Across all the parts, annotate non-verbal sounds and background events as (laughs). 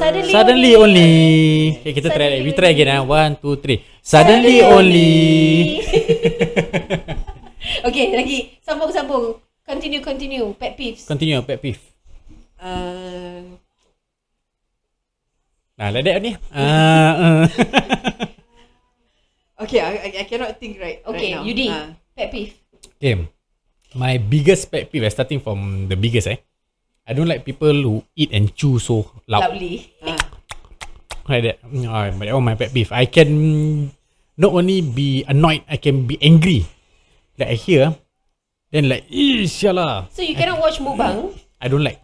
Suddenly, Suddenly only. Okay, kita try. Suddenly We try again. Ah, one, two, three. Suddenly Suddenly only. (laughs) okay, lagi. Sambung-sambung. Continue, continue. Pet peeves. Continue pet peeve. Uh, Nah, like that ni. Ah, uh. (laughs) Okay, I, I, cannot think right. okay, right now. Yudi. Ah. Pet peeve. Okay. My biggest pet peeve, eh, starting from the biggest eh. I don't like people who eat and chew so loud. Loudly. Ah. Like that. One my pet peeve. I can not only be annoyed, I can be angry. Like I hear, then like, eh, sialah. So you cannot watch mukbang. I don't like.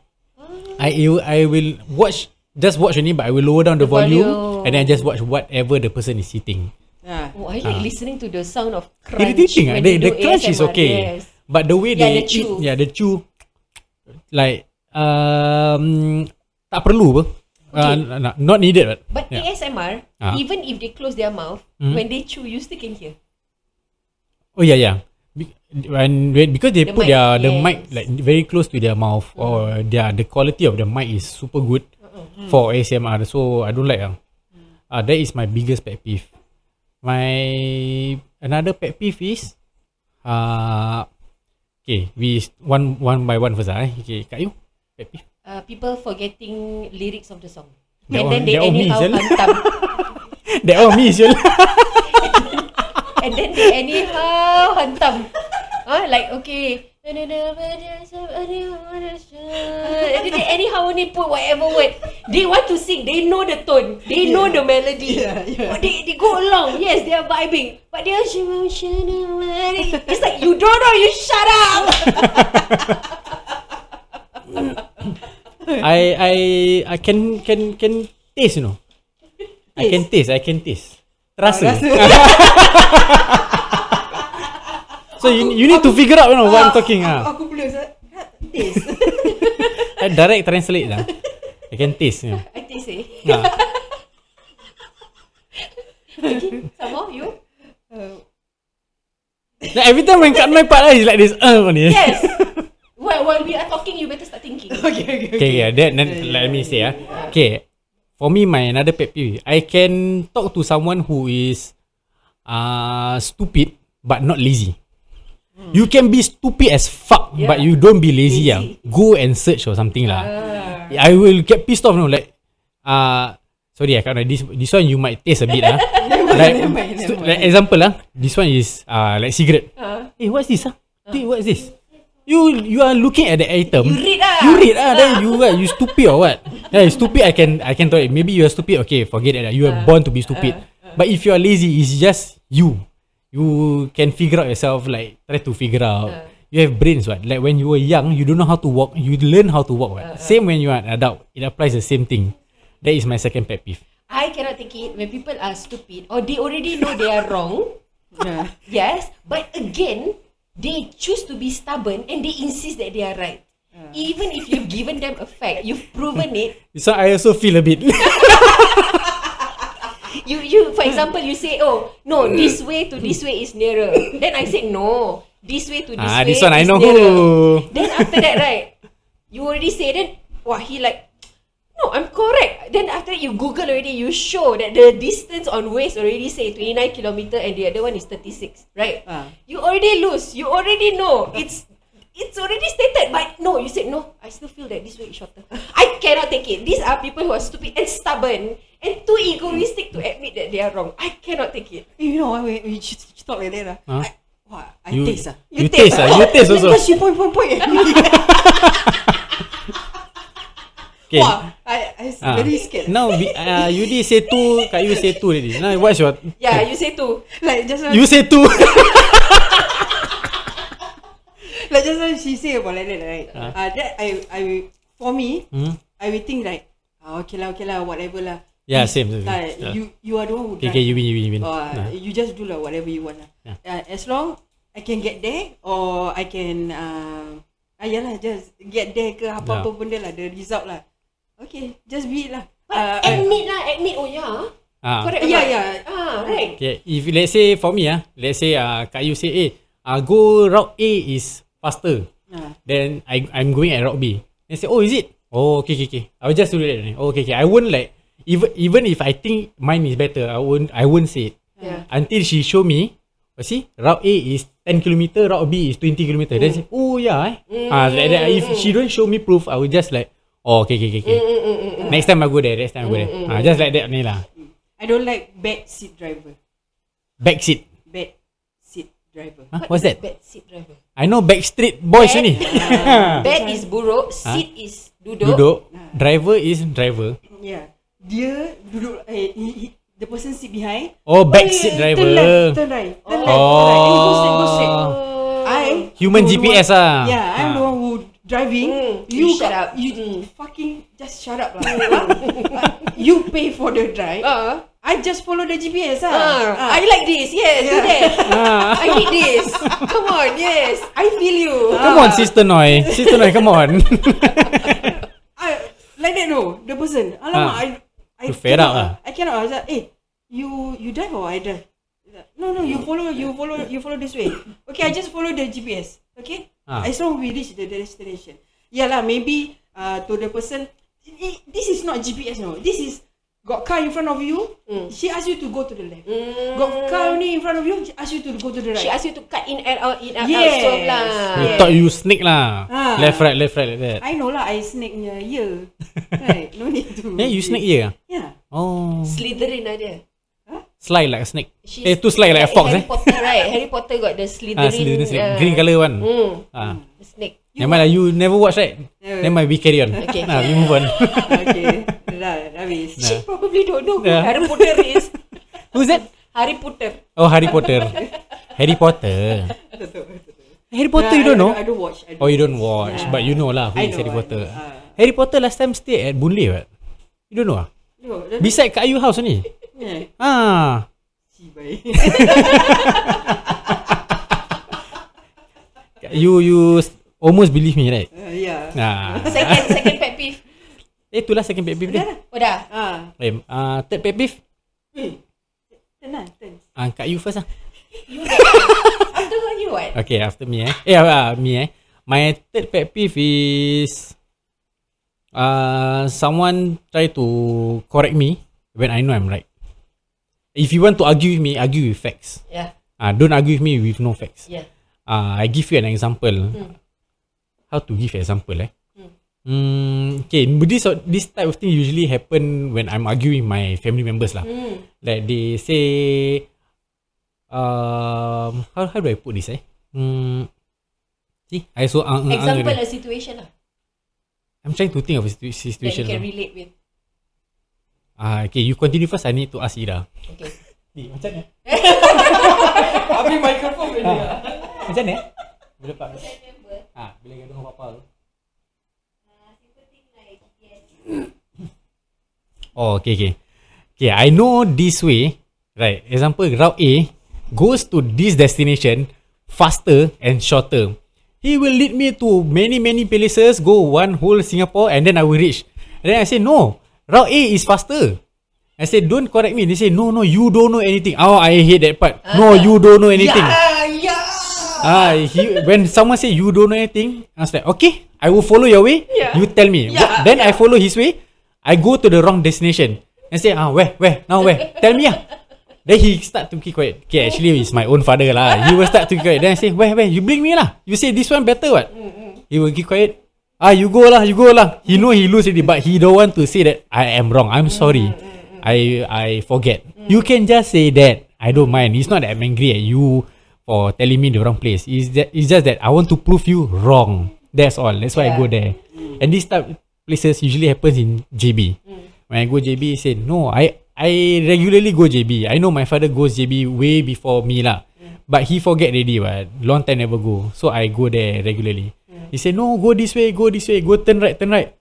I I will watch just watch only, but I will lower down the, The volume, volume. and then I just watch whatever the person is eating. Ah. Oh, I like listening to the sound of crunch. Irritating. ah. The, they the crunch is ASMR. okay, Yes. but the way Yeah, they the chew. eat, yeah, the chew, like um, tak perlu apa. Uh, not, not needed. But, But yeah. ASMR, Ah. even if they close their mouth, Hmm. when they chew, you still can hear. Oh yeah, yeah. Be- when, when because they The put mic, their the yes. mic like very close to their mouth, or their the quality of the mic is super good for ASMR. So I don't like. Uh. Uh, that is my biggest pet peeve. My another pet peeve is uh, okay. We one one by one first. Ah, eh. Okay, kat you. Uh, people forgetting lyrics of the song. That and one- then they anyhow hantam. That one me Syul. (laughs) (laughs) and then they anyhow hantam. Ah, like okay. And then they anyhow only put whatever word. They want to sing. They know the tone. They know the melody. Yeah, yeah. But They, they go along. Yes, they are vibing. But they are It's like you don't know. You shut up. (laughs) I I I can can can taste you know. I can taste. I can taste. Terasa. (laughs) so you you need to figure out you know what I'm talking ah. Aku boleh Ustaz. Taste. (laughs) I direct translate lah. I can taste you know. I think say. Ah. Some more you. Like every time when cut my part lah, it's like this uh. Yes. (laughs) while we are talking, you better start thinking. (laughs) okay, okay, Okay, yeah, that then let me say ah. Okay. For me, my another pet peeve, I can talk to someone who is uh stupid but not lazy. You can be stupid as fuck, Yeah. but you don't be lazy. Lazy. Ah, Go and search or something lah. I will get pissed off. No, like uh sorry, I can't. This this one you might taste a bit ah. (laughs) like, never mind, like example ah, this one is uh like cigarette. Uh, Hey, what's this ah? Hey, what's this? You you are looking at the item. you read ah. You read ah, then you what? You stupid or what? Yeah, you stupid. I can I can tell it. Maybe you are stupid. Okay, forget it. You are born to be stupid. But if you are lazy, it's just you. You can figure out yourself. Like try to figure out. Uh. You have brains, what? Like when you were young, you don't know how to walk. You learn how to walk, what? Same when you are an adult. It applies the same thing. That is my second pet peeve. I cannot take it when people are stupid or they already know they are wrong. (laughs) Yeah. Yes, but again, they choose to be stubborn and they insist that they are right. Even if you've given them a fact, you've proven it. (laughs) So I also feel a bit. (laughs) You, you, for example, you say, "Oh, no, this way to this way is nearer." (laughs) Then I said, "No, this way to this ah, way this one I know nearer." who. Then after that, right, you already say then, wah, he like, no, I'm correct. Then after that, you Google already, you show that the distance on waist already say 29 kilometer and the other one is 36, right? Ah. You already lose. You already know. It's it's already stated, but no, you said no. I still feel that this way is shorter. (laughs) I cannot take it. These are people who are stupid and stubborn and too egoistic to admit that they are wrong. I cannot take it. You know, when you ch- talk like that, Huh? ah, I, wah, I You, taste ah. you taste ah. You (laughs) taste also. Because she point, point, point. (laughs) Okay. Wah, I, I Ah. very scared. Now, we- (laughs) uh, Yudi say two, Kak you say two already. Now, what's your... Yeah, you say two. Like just You say two. (laughs) like just now she say about like that, right? Ah. Uh, that I, I, for me, hmm? I will think like, ah, okay lah, okay lah, whatever lah. Yeah, same. same, Like, Yeah. you, you are the one who Okay, okay, you win, you win, you win. Oh, Nah. you just do lah whatever you want lah. Yeah. Uh, as long I can get there or I can uh, ah yalah just get there ke apa-apa Yeah. benda lah the result lah. Okay, just be it lah. But Uh, I- admit lah, admit. Oh yeah. Ah. Correct. or Yeah, yeah. Ah, right. Okay, if let's say for me ah, let's say uh, Kak you say, eh, uh, go route A is faster. Ah. Then I I'm going at route B. They say, oh, is it? Oh, okay, okay, okay. I will just do that. Oh, okay, okay. I won't like even even if I think mine is better, I won't I won't say it Yeah. until she show me. Oh, see, route A is 10 km, route B is 20 km. Then say, oh yeah, eh. Ah, like that. If she don't show me proof, I will just like, oh, okay, okay, okay. okay. Next time I go there. Next time I go there. Ah, just like that, ni lah. I don't like back seat driver. Back seat. Back seat driver. Huh? What's that? Bad seat driver. I know Backstreet Boys (laughs) Bad. ni. Bed is buruk, seat is duduk. Duduk. Driver is driver. Yeah. Dia duduk eh, he, he, the person sit behind. Oh, backseat Eh, driver. Turn left, turn right. Turn left, Oh. turn right. And go straight, go straight. I Human the GPS ah. Yeah, I'm the Ah. one who driving. Mm, you you shut got- up. You Mm. fucking just shut up lah. (laughs) you pay for the drive. Uh, I just follow the GPS ah. uh, Ah. I like this. Yes, do that. (laughs) Ah. I need this. Come on, yes. I feel you. Come on, Sister Noi. Sister Noi, come on. (laughs) I like that no. The person. Alamak, Ah. I I You fed up cannot ah. I cannot. I was like, eh, you you drive or I drive? He's No, no, you follow, you follow, you follow this way. Okay, I just follow the GPS. Okay, Ah. as long we reach the destination. Yeah lah, maybe uh, to the person, this is not GPS no. This is got car in front of you. Mm. She ask you to go to the left. Mm. Got car only in front of you. She ask you to go to the right. She asked you to cut in and out, in and out, Yes. swerve lah. You Yeah. thought you snake lah. Ah. Left, right, left, right like that. I know lah, I snake nya ear. (laughs) right, no need to. Eh, you snake here? Yeah. Oh. Slytherin ada. Slide like a snake. She's Eh, tu slide like a fox Harry eh. Potter, right? Harry Potter got the Slytherin. (laughs) Ah, Slytherin snake. uh, Green colour one. Mm, Ah. the snake. Never mind lah, you never watch right? Never. Never mind, we carry on. Okay. (laughs) Nah, we move on. (laughs) okay. Dah, dah habis. She probably don't know who. Harry Potter is. Who's that? Harry Potter. Oh, Harry Potter. Harry Potter. Harry Potter Nah, you don't I know? I don't watch. I don't Oh, you don't watch. Yeah. But you know lah who I is know, Harry Potter. know. Ah. Harry Potter last time stay at Boon Lay what? You don't know ah? No, Beside Kak Ayu house ni. Yeah. Ah. Si baik. (laughs) You you almost believe me right? Uh, yeah. Nah. Second, second pet peeve. eh itulah second pet peeve dia. Oh dah. Ah. Eh, uh, third pet peeve. Eh. Tenang, tenang. Ah, Kak Ayu first lah. You. After got you what? Okay, after me eh. Eh, uh, me eh. My third pet peeve is uh, someone try to correct me when I know I'm right. If you want to argue with me, argue with facts. Yeah. Ah, uh, don't argue with me with no facts. Yeah. Ah, uh, I give you an example. Hmm. How to give example eh? Hmm. Hmm. Okay, but this this type of thing usually happen when I'm arguing with my family members lah. Hmm. Like they say, um, how how do I put this eh? Hmm. See, I so ang, Example ang, a situation lah I'm trying to think of a situ- that you situation. can lah. relate with. Ah, okay, you continue first. I need to ask Ira. Okay. (laughs) Ni, macam mana? (laughs) Habis microphone ni. Macam mana? Bila pak? Ah, bila gaduh dengan papa tu. Oh, okay, okay. Okay, I know this way, right? Example, route A goes to this destination faster and shorter. He will lead me to many, many places, go one whole Singapore, and then I will reach. And then I say, no, route A is faster. I say, don't correct me. They say, no, no, you don't know anything. Oh, I hate that part. No, you don't know anything. Yeah, yeah. Ah, he, when someone say you don't know anything, I was like, okay, I will follow your way. Yeah. You tell me. Yeah, then I follow his way. I go to the wrong destination and say, ah, where, where, now where? tell me ah. Then he start to keep quiet. Okay, actually it's my own father lah. He will start to keep quiet. Then I say, where, where? You bring me lah. You say this one better what? He will keep quiet. Ah, you go lah, you go lah. He know he lose already, but he don't want to say that I am wrong. I'm sorry. I I forget. You can just say that. I don't mind. It's not that I'm angry at you for telling me the wrong place. It's that it's just that I want to prove you wrong. That's all. That's why I go there. And this type places usually happens in JB. When I go JB, he said, No, I I regularly go JB. I know my father goes JB way before me lah. But he forget already what. Long time never go. So I go there regularly. He said, No, go this way, go this way, go turn right, turn right.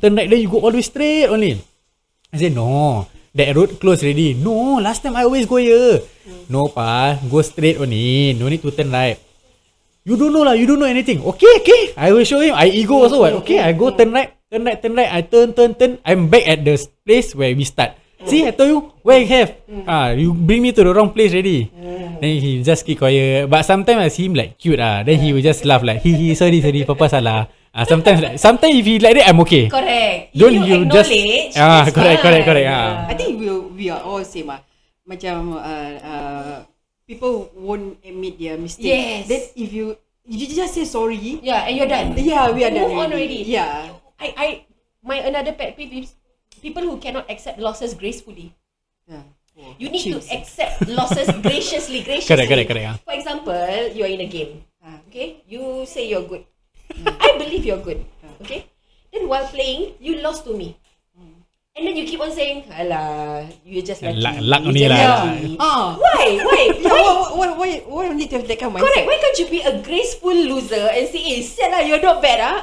Turn right, then you go all the way straight only. I said, No, that road closed already. No, last time I always go here. No, pa, go straight only. No need to turn right. You don't know lah, you don't know anything. Okay, okay. I will show him. I ego also what. Okay, I go turn right, turn right, turn right. I turn, turn, turn. I'm back at the place where we start. See, I told you where you have. Ah, you bring me to the wrong place already. Then he just keep quiet. But sometimes I see him like cute ah. Then he will just laugh like, he he sorry sorry, papa salah. Ah, sometimes like, sometimes if he like that, I'm okay. Correct. Don't If you just- Ah, correct, correct, fine. correct, ah. I think we we are all same ah. Macam uh, uh, people won't admit their mistake. Yes. Then if you you just say sorry. Yeah, and you're done. Yeah, we are done Move on already. already. Yeah. I, I, my another pet peeve is people who cannot accept losses gracefully. yeah. You need Chills. to accept losses (laughs) graciously, graciously. Correct, correct, correct. For example, you are in a game. Okay, you say you're good. (laughs) I believe you're good. Okay, then while playing, you lost to me. And then you keep on saying, Alah, you're just lucky. Luck- luck You only lah." lucky." Ah. Why? Why? (laughs) Yeah, Why? why, why, why, why you need to have that kind of mindset? Correct. Why can't you be a graceful loser and say, eh, sial lah, you're not bad ah.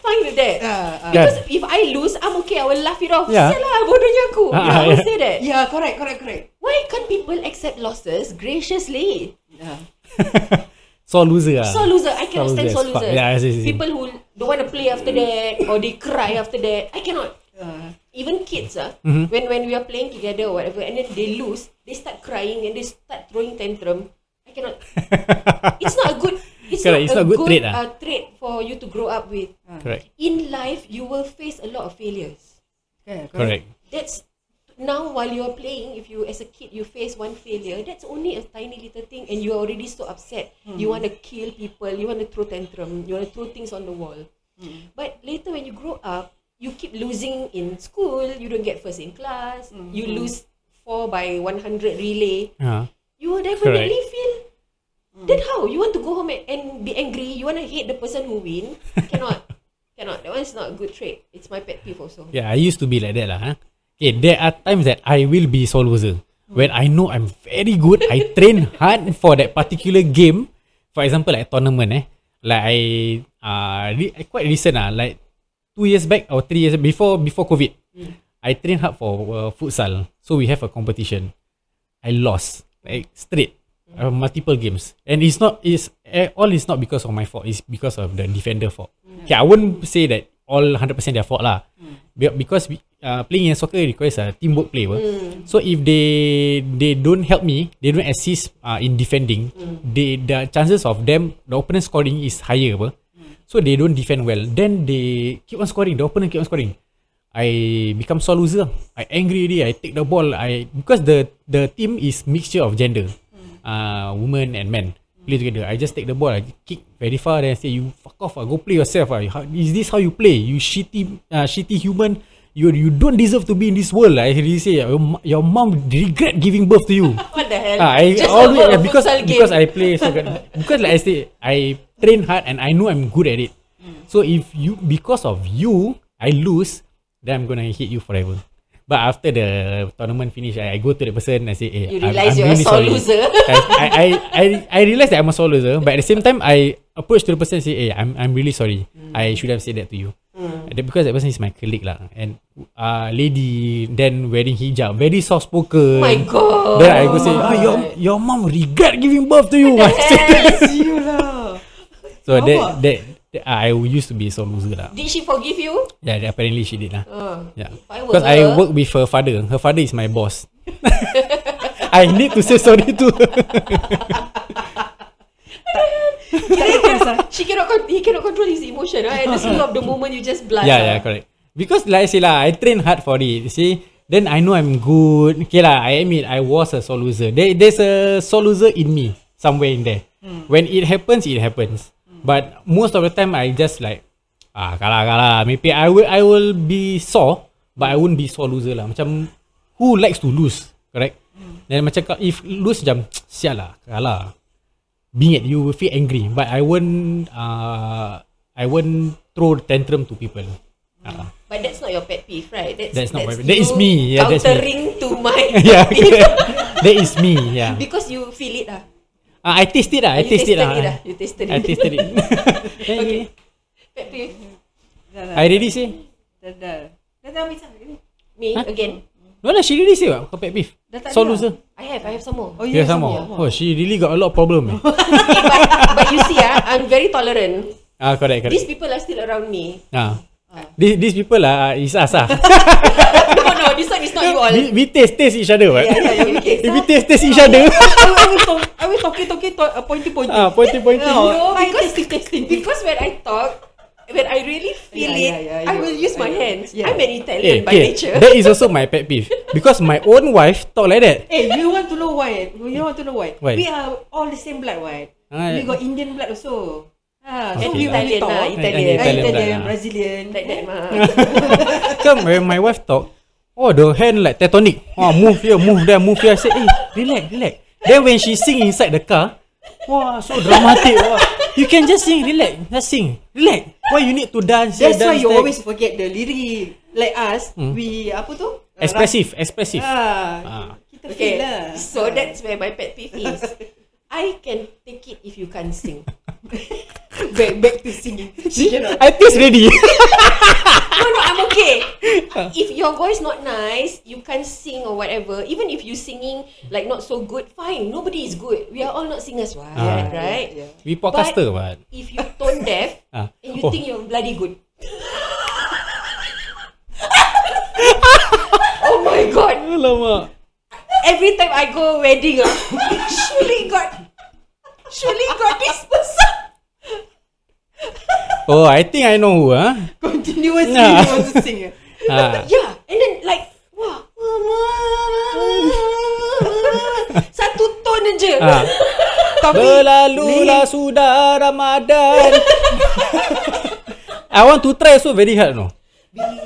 I'm fine with that. Ah. Yeah. Because if I lose, I'm okay. I will laugh it off. Yeah. Sial lah, bodohnya aku. Ah, I ah, will yeah. say that. Yeah, correct, correct, correct. Why can't people accept losses graciously? Yeah. (laughs) So loser ah. So loser. I cannot So stand loser so loser. Yeah, I see, see. People who don't want to play after that or they cry after that. I cannot. Uh, Even kids, ah, Mhm. when when we are playing together or whatever, and then they lose, they start crying and they start throwing tantrum. I cannot. (laughs) It's not a good. It's Correct, not it's a not good good, trait, ah. uh, trait for you to grow up with. Correct. In life, you will face a lot of failures. yeah, Correct. That's now while you're playing, if you as a kid you face one failure, that's only a tiny little thing, and you're already so upset. You want to kill people, you want to throw tantrum, you want to throw things on the wall. But later when you grow up, you keep losing in school. You don't get first in class. You lose four by one hundred relay. Ah. You will definitely feel. Then how you want to go home and, and be angry? You want to hate the person who win? (laughs) Cannot. Cannot. That one is not a good trait. It's my pet peeve also. Yeah, I used to be like that lah. Huh? Okay, there are times that I will be sore loser. When I know I'm very good, I train hard for that particular game. For example, like tournament eh. Like I uh re- quite recent ah, like two years back or three years before before COVID. I train hard for uh, futsal. So we have a competition. I lost like straight uh, multiple games, and it's not is eh, all is not because of my fault. It's because of the defender fault. Okay, I won't say that all hundred percent their fault lah. Be- Because we, uh, playing in soccer requires a teamwork play. apa. So if they they don't help me, they don't assist uh, in defending, they the chances of them the opponent scoring is higher. Apa. So they don't defend well. Then they keep on scoring. The opponent keep on scoring. I become sore loser. I angry already. I take the ball. I because the the team is mixture of gender, uh, women and men play together. I just take the ball. I kick very far. Then I say, "You fuck off. Uh, go play yourself. Uh. Is this how you play? You shitty, uh, shitty human. You you don't deserve to be in this world." I really say, "Your, your mom regret giving birth to you." (laughs) What the hell? Ah, I Just always because game. because I play soccer because like I say I train hard and I know I'm good at it. So if you because of you I lose, then I'm gonna hate you forever. But after the tournament finish, I, I go to the person and say, "Hey, You I'm, realise I'm you're a really sore sorry." loser. I, I, I, I, realize that I'm a sore loser, but at the same time, I approach to the person and say, "Hey, I'm, I'm really sorry. I should have said that to you." Then because that person is my colleague lah, and uh, lady then wearing hijab, very soft spoken. Oh my god. Then I go say, ah, your your mom regret giving birth to you. (laughs) I say that. you lah. so Rabak. that that I used to be so loser lah. Did she forgive you? Yeah, apparently she did lah. Uh, Yeah, I because I her- work with her father. Her father is my boss. (laughs) I need to say sorry to her. she cannot con- he cannot control his emotion. Right? At the spur of the moment, you just blast. yeah, ah. yeah, correct. Because like I say lah, I train hard for it. You see, then I know I'm good. Okay lah, I admit I was a sore loser. There, there's a sore loser in me somewhere in there. When it happens, it happens. But most of the time, I just like ah kalah kalah. Maybe I will I will be sore, but I won't be sore loser lah. Macam who likes to lose, correct? Then macam if lose macam (tsk) sial lah kalah. Being it, you will feel angry. But I won't uh, I won't throw tantrum to people. Uh, But that's not your pet peeve, right? That's, That's not my pet- that is me. Yeah, that's me. countering to my (laughs) yeah, pet peeve. that is me. Yeah, (laughs) because you feel it ah. uh, I taste it lah. I You taste it lah. it ah. You tasted it. I tasted it. (laughs) Okay. Pet peeve. Lah. I already say. Dah dah. Dah dah habis lah. Me Huh? again. No lah, she really say what? Her pet beef. Dah tak So ada loser. I have, I have some more. Oh, Yeah, ya, some more. Oh, she really got a lot of problem. Eh. (laughs) But, but you see ah, I'm very tolerant. ah, correct, correct. These people are still around me. Ah. These, these people ah, is us ah. (laughs) no, no, this one is not you all. we, we taste taste each other, what? Yeah, yeah, yeah, okay. If we taste taste each other. I will talk. I will talking talking to, uh, pointing pointing. ah, pointing (laughs) pointing. No. Because testing, testing. because when I talk, when I really feel Yeah, it, yeah, yeah, I will use my hands. Yeah. I'm an Italian Eh, by okay, nature. that is (laughs) also my pet peeve because my own wife talk like that. Eh, you want to know why? You want to know why? Why? We are all the same blood, right? Ah, we got Indian blood also. Ah, so Okay. we only Italian talk. lah, Ah, Italian. Italian Italian, blood lah. Brazilian. like that (laughs) mah. Come when my wife talk, oh the hand like tectonic. Oh (laughs) move here, move there, move here. I say, hey, relax, relax. Then when she sing inside the car, wow, so dramatic. Wow. You can just sing, relax, just sing, relax. Why you need to dance? That's why dance you there? always forget the lyric. Like us, we apa tu? Expressive, expressive. Ah, Ah. kita Okay, feel lah. so that's where my pet peeve is. (laughs) I can take it if you can't sing. (laughs) back back to singing. She cannot. I taste ready. (laughs) No, no, I'm okay. If your voice not nice, you can't sing or whatever. Even if you singing like not so good, fine. Nobody is good. We are all not singers, right? Ah. right? Yeah. We podcaster, what? If you tone deaf (laughs) Ah. and you Oh. think you're bloody good. oh my god. Alamak. Every time I go wedding, surely got surely got this person. (laughs) Oh, I think I know who, ah. Continuously Nah. you want to sing. eh? (laughs) Ah. Yeah, and then like wah. Satu tone je. Ah. (laughs) Tapi Berlalulah sudah Ramadan. I want to try so very hard no. Cinta.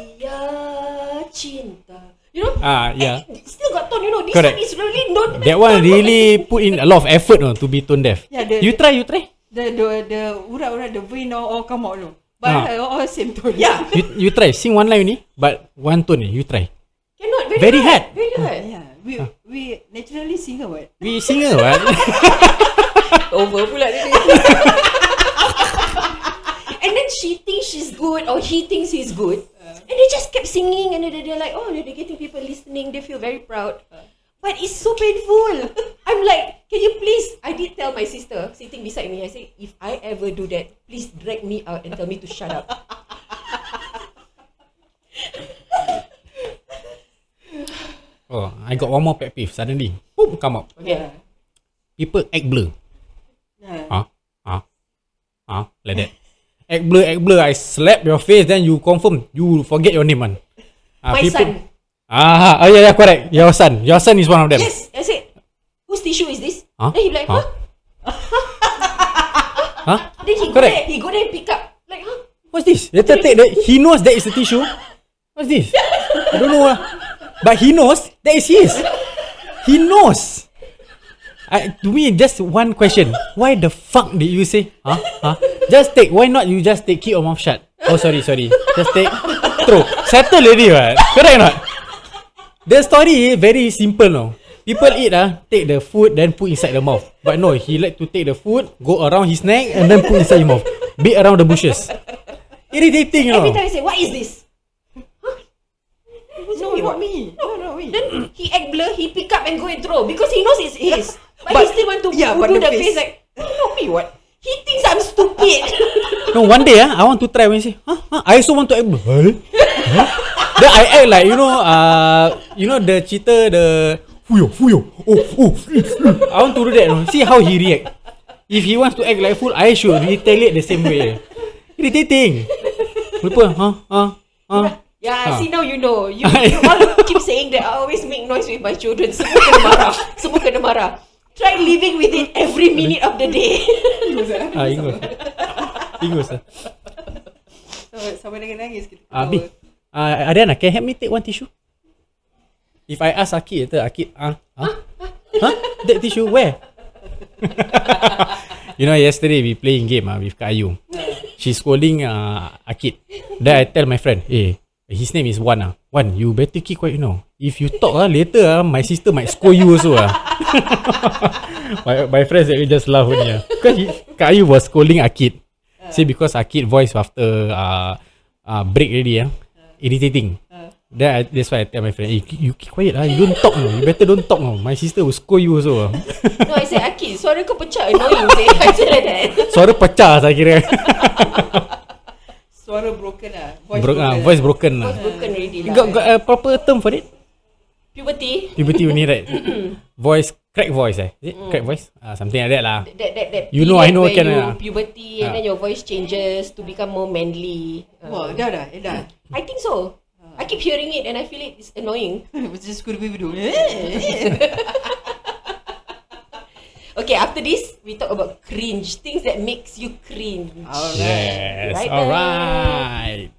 You know? Ah, yeah. And still got tone, you know. This Correct. one is really not That one really put in a lot of effort no to be tone deaf. Yeah, the- You try, you try. the the the urat-urat the vein all, all come out no. But Ah. uh, all same tone. Yeah. You (laughs) you try. Sing one line ni, but one tone ni. You try. Cannot. Very, Very hard. hard. Very hard. Yeah. We we naturally singer what? We singer what? (laughs) Over pula dia. (laughs) and then she thinks she's good or he thinks he's good. And they just kept singing and then they're like, oh, they're getting people listening. They feel very proud. But it's so painful. (laughs) I'm like, can you please? I did tell my sister sitting beside me. I said, if I ever do that, please drag me out and tell me to shut up. (laughs) oh, I got one more pet peeve. Suddenly, boom, come up. Yeah. People act blur. Yeah. Ah, ah, ah, like that. Act blur, act blur. I slap your face, then you confirm you forget your name man. Ah, my people- son. Ah, oh yeah, yeah, correct. Your son, your son is one of them. Yes. I said, whose tissue is this? Huh? Then he like, Huh? huh? (laughs) Then he go Correct. there, he go there and pick up. Like, huh? What's this? Later take that. He knows that is the tissue. What's this? I don't know. ah. But he knows that is his. He knows. I, to me, just one question. Why the fuck did you say? Huh? Huh? Just take. Why not you just take? Keep your mouth shut. Oh, sorry, sorry. Just take. Throw. Settle already, right? Correct or not? The story is very simple, no. People eat ah, take the food then put inside the mouth. But no, he like to take the food, go around his neck and then put inside his mouth. Beat around the bushes. Irritating, you know. Every time I say, what is this? No, not me. No, no, me. Then he act blur, he pick up and go and throw because he knows it's his. But, But- he still want to yeah, do but the, the face. face. like, you know me what? He thinks I'm stupid. (laughs) No, one day ah, I want to try when he say, huh, huh? I also want to act. Huh? Huh? then I act like you know, uh, you know the cheater, the fuyo, fuyo, oh, oh. I want to do that. No? See how he react. If he wants to act like fool, I should retaliate the same way. Irritating. Lupa, huh, huh, huh. yeah, Ah. see now you know. You, (laughs) you all keep saying that I always make noise with my children. Semua kena marah. Semua kena marah. Try living with it every minute of the day. Ah, ingus. Ingus. ah. So, sama dengan nangis kita. Ah, Bi. Uh, Ariana, can you help me take one tissue? If I ask Akid later, Akid, ah, huh? huh? That tissue, where? (laughs) you know, yesterday we playing game ah with Kak Ayu. She's scolding uh, Akid. Then I tell my friend, eh, his name is Wan ah. Wan, you better keep quiet, you know. If you talk ah later ah, my sister might scold you also ah. (laughs) my my friends they just laugh only ah. Because he, Kak Ayu was scolding Akid. Say because Akid voice after uh, uh, break already ah, irritating. Then I, that's why I tell my friend, eh, you keep quiet ah, you don't talk no. You better don't talk no. My sister will scold you also ah. (laughs) no, I say, Akid, suara kau pecah. Annoying. Say. I say like that. Suara pecah saya kira. (laughs) Broken lah. Voice Bro, broken. ah, voice broken lah. Was broken already You lah. got, got a proper term for it? Puberty. Puberty only right? (laughs) voice crack voice eh. Is it Mm. crack voice? Ah, something like that lah. That that that. You know, I know where can you lah. puberty and Ah. then your voice changes to become more manly. Uh, Wah, dah dah, eh, dah. I think so. I keep hearing it and I feel it is annoying. (laughs) Macam suka baby dulu. (laughs) Okay, after this we talk about cringe things that makes you cringe. Alright. Yes. Right, Alright.